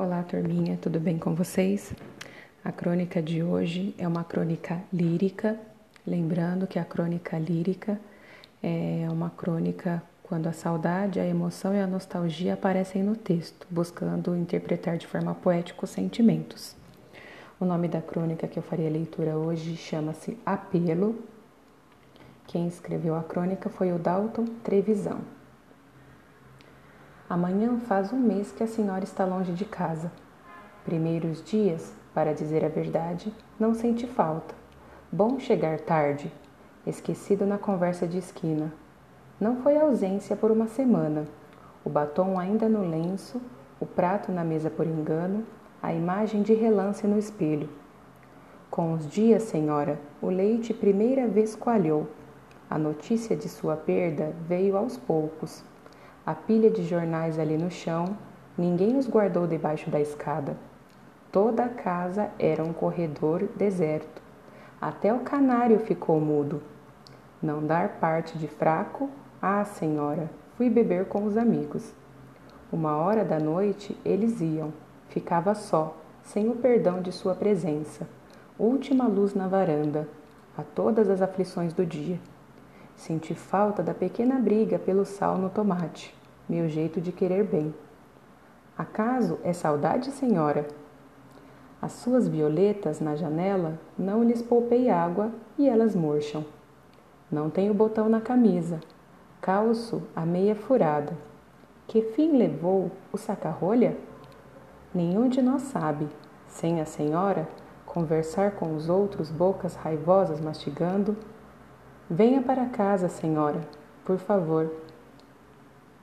Olá, turminha, tudo bem com vocês? A crônica de hoje é uma crônica lírica, lembrando que a crônica lírica é uma crônica quando a saudade, a emoção e a nostalgia aparecem no texto, buscando interpretar de forma poética os sentimentos. O nome da crônica que eu faria leitura hoje chama-se Apelo. Quem escreveu a crônica foi o Dalton Trevisão. Amanhã faz um mês que a senhora está longe de casa. Primeiros dias, para dizer a verdade, não sente falta. Bom chegar tarde, esquecido na conversa de esquina. Não foi ausência por uma semana. O batom ainda no lenço, o prato na mesa por engano, a imagem de relance no espelho. Com os dias, senhora, o leite primeira vez coalhou. A notícia de sua perda veio aos poucos a pilha de jornais ali no chão, ninguém os guardou debaixo da escada. Toda a casa era um corredor deserto. Até o canário ficou mudo. Não dar parte de fraco? Ah, senhora, fui beber com os amigos. Uma hora da noite eles iam. Ficava só, sem o perdão de sua presença. Última luz na varanda, a todas as aflições do dia. Senti falta da pequena briga pelo sal no tomate meu jeito de querer bem. Acaso é saudade, senhora? As suas violetas na janela não lhes poupei água e elas murcham. Não tenho botão na camisa, calço a meia furada. Que fim levou o saca-rolha? Nenhum de nós sabe, sem a senhora conversar com os outros, bocas raivosas mastigando. Venha para casa, senhora, por favor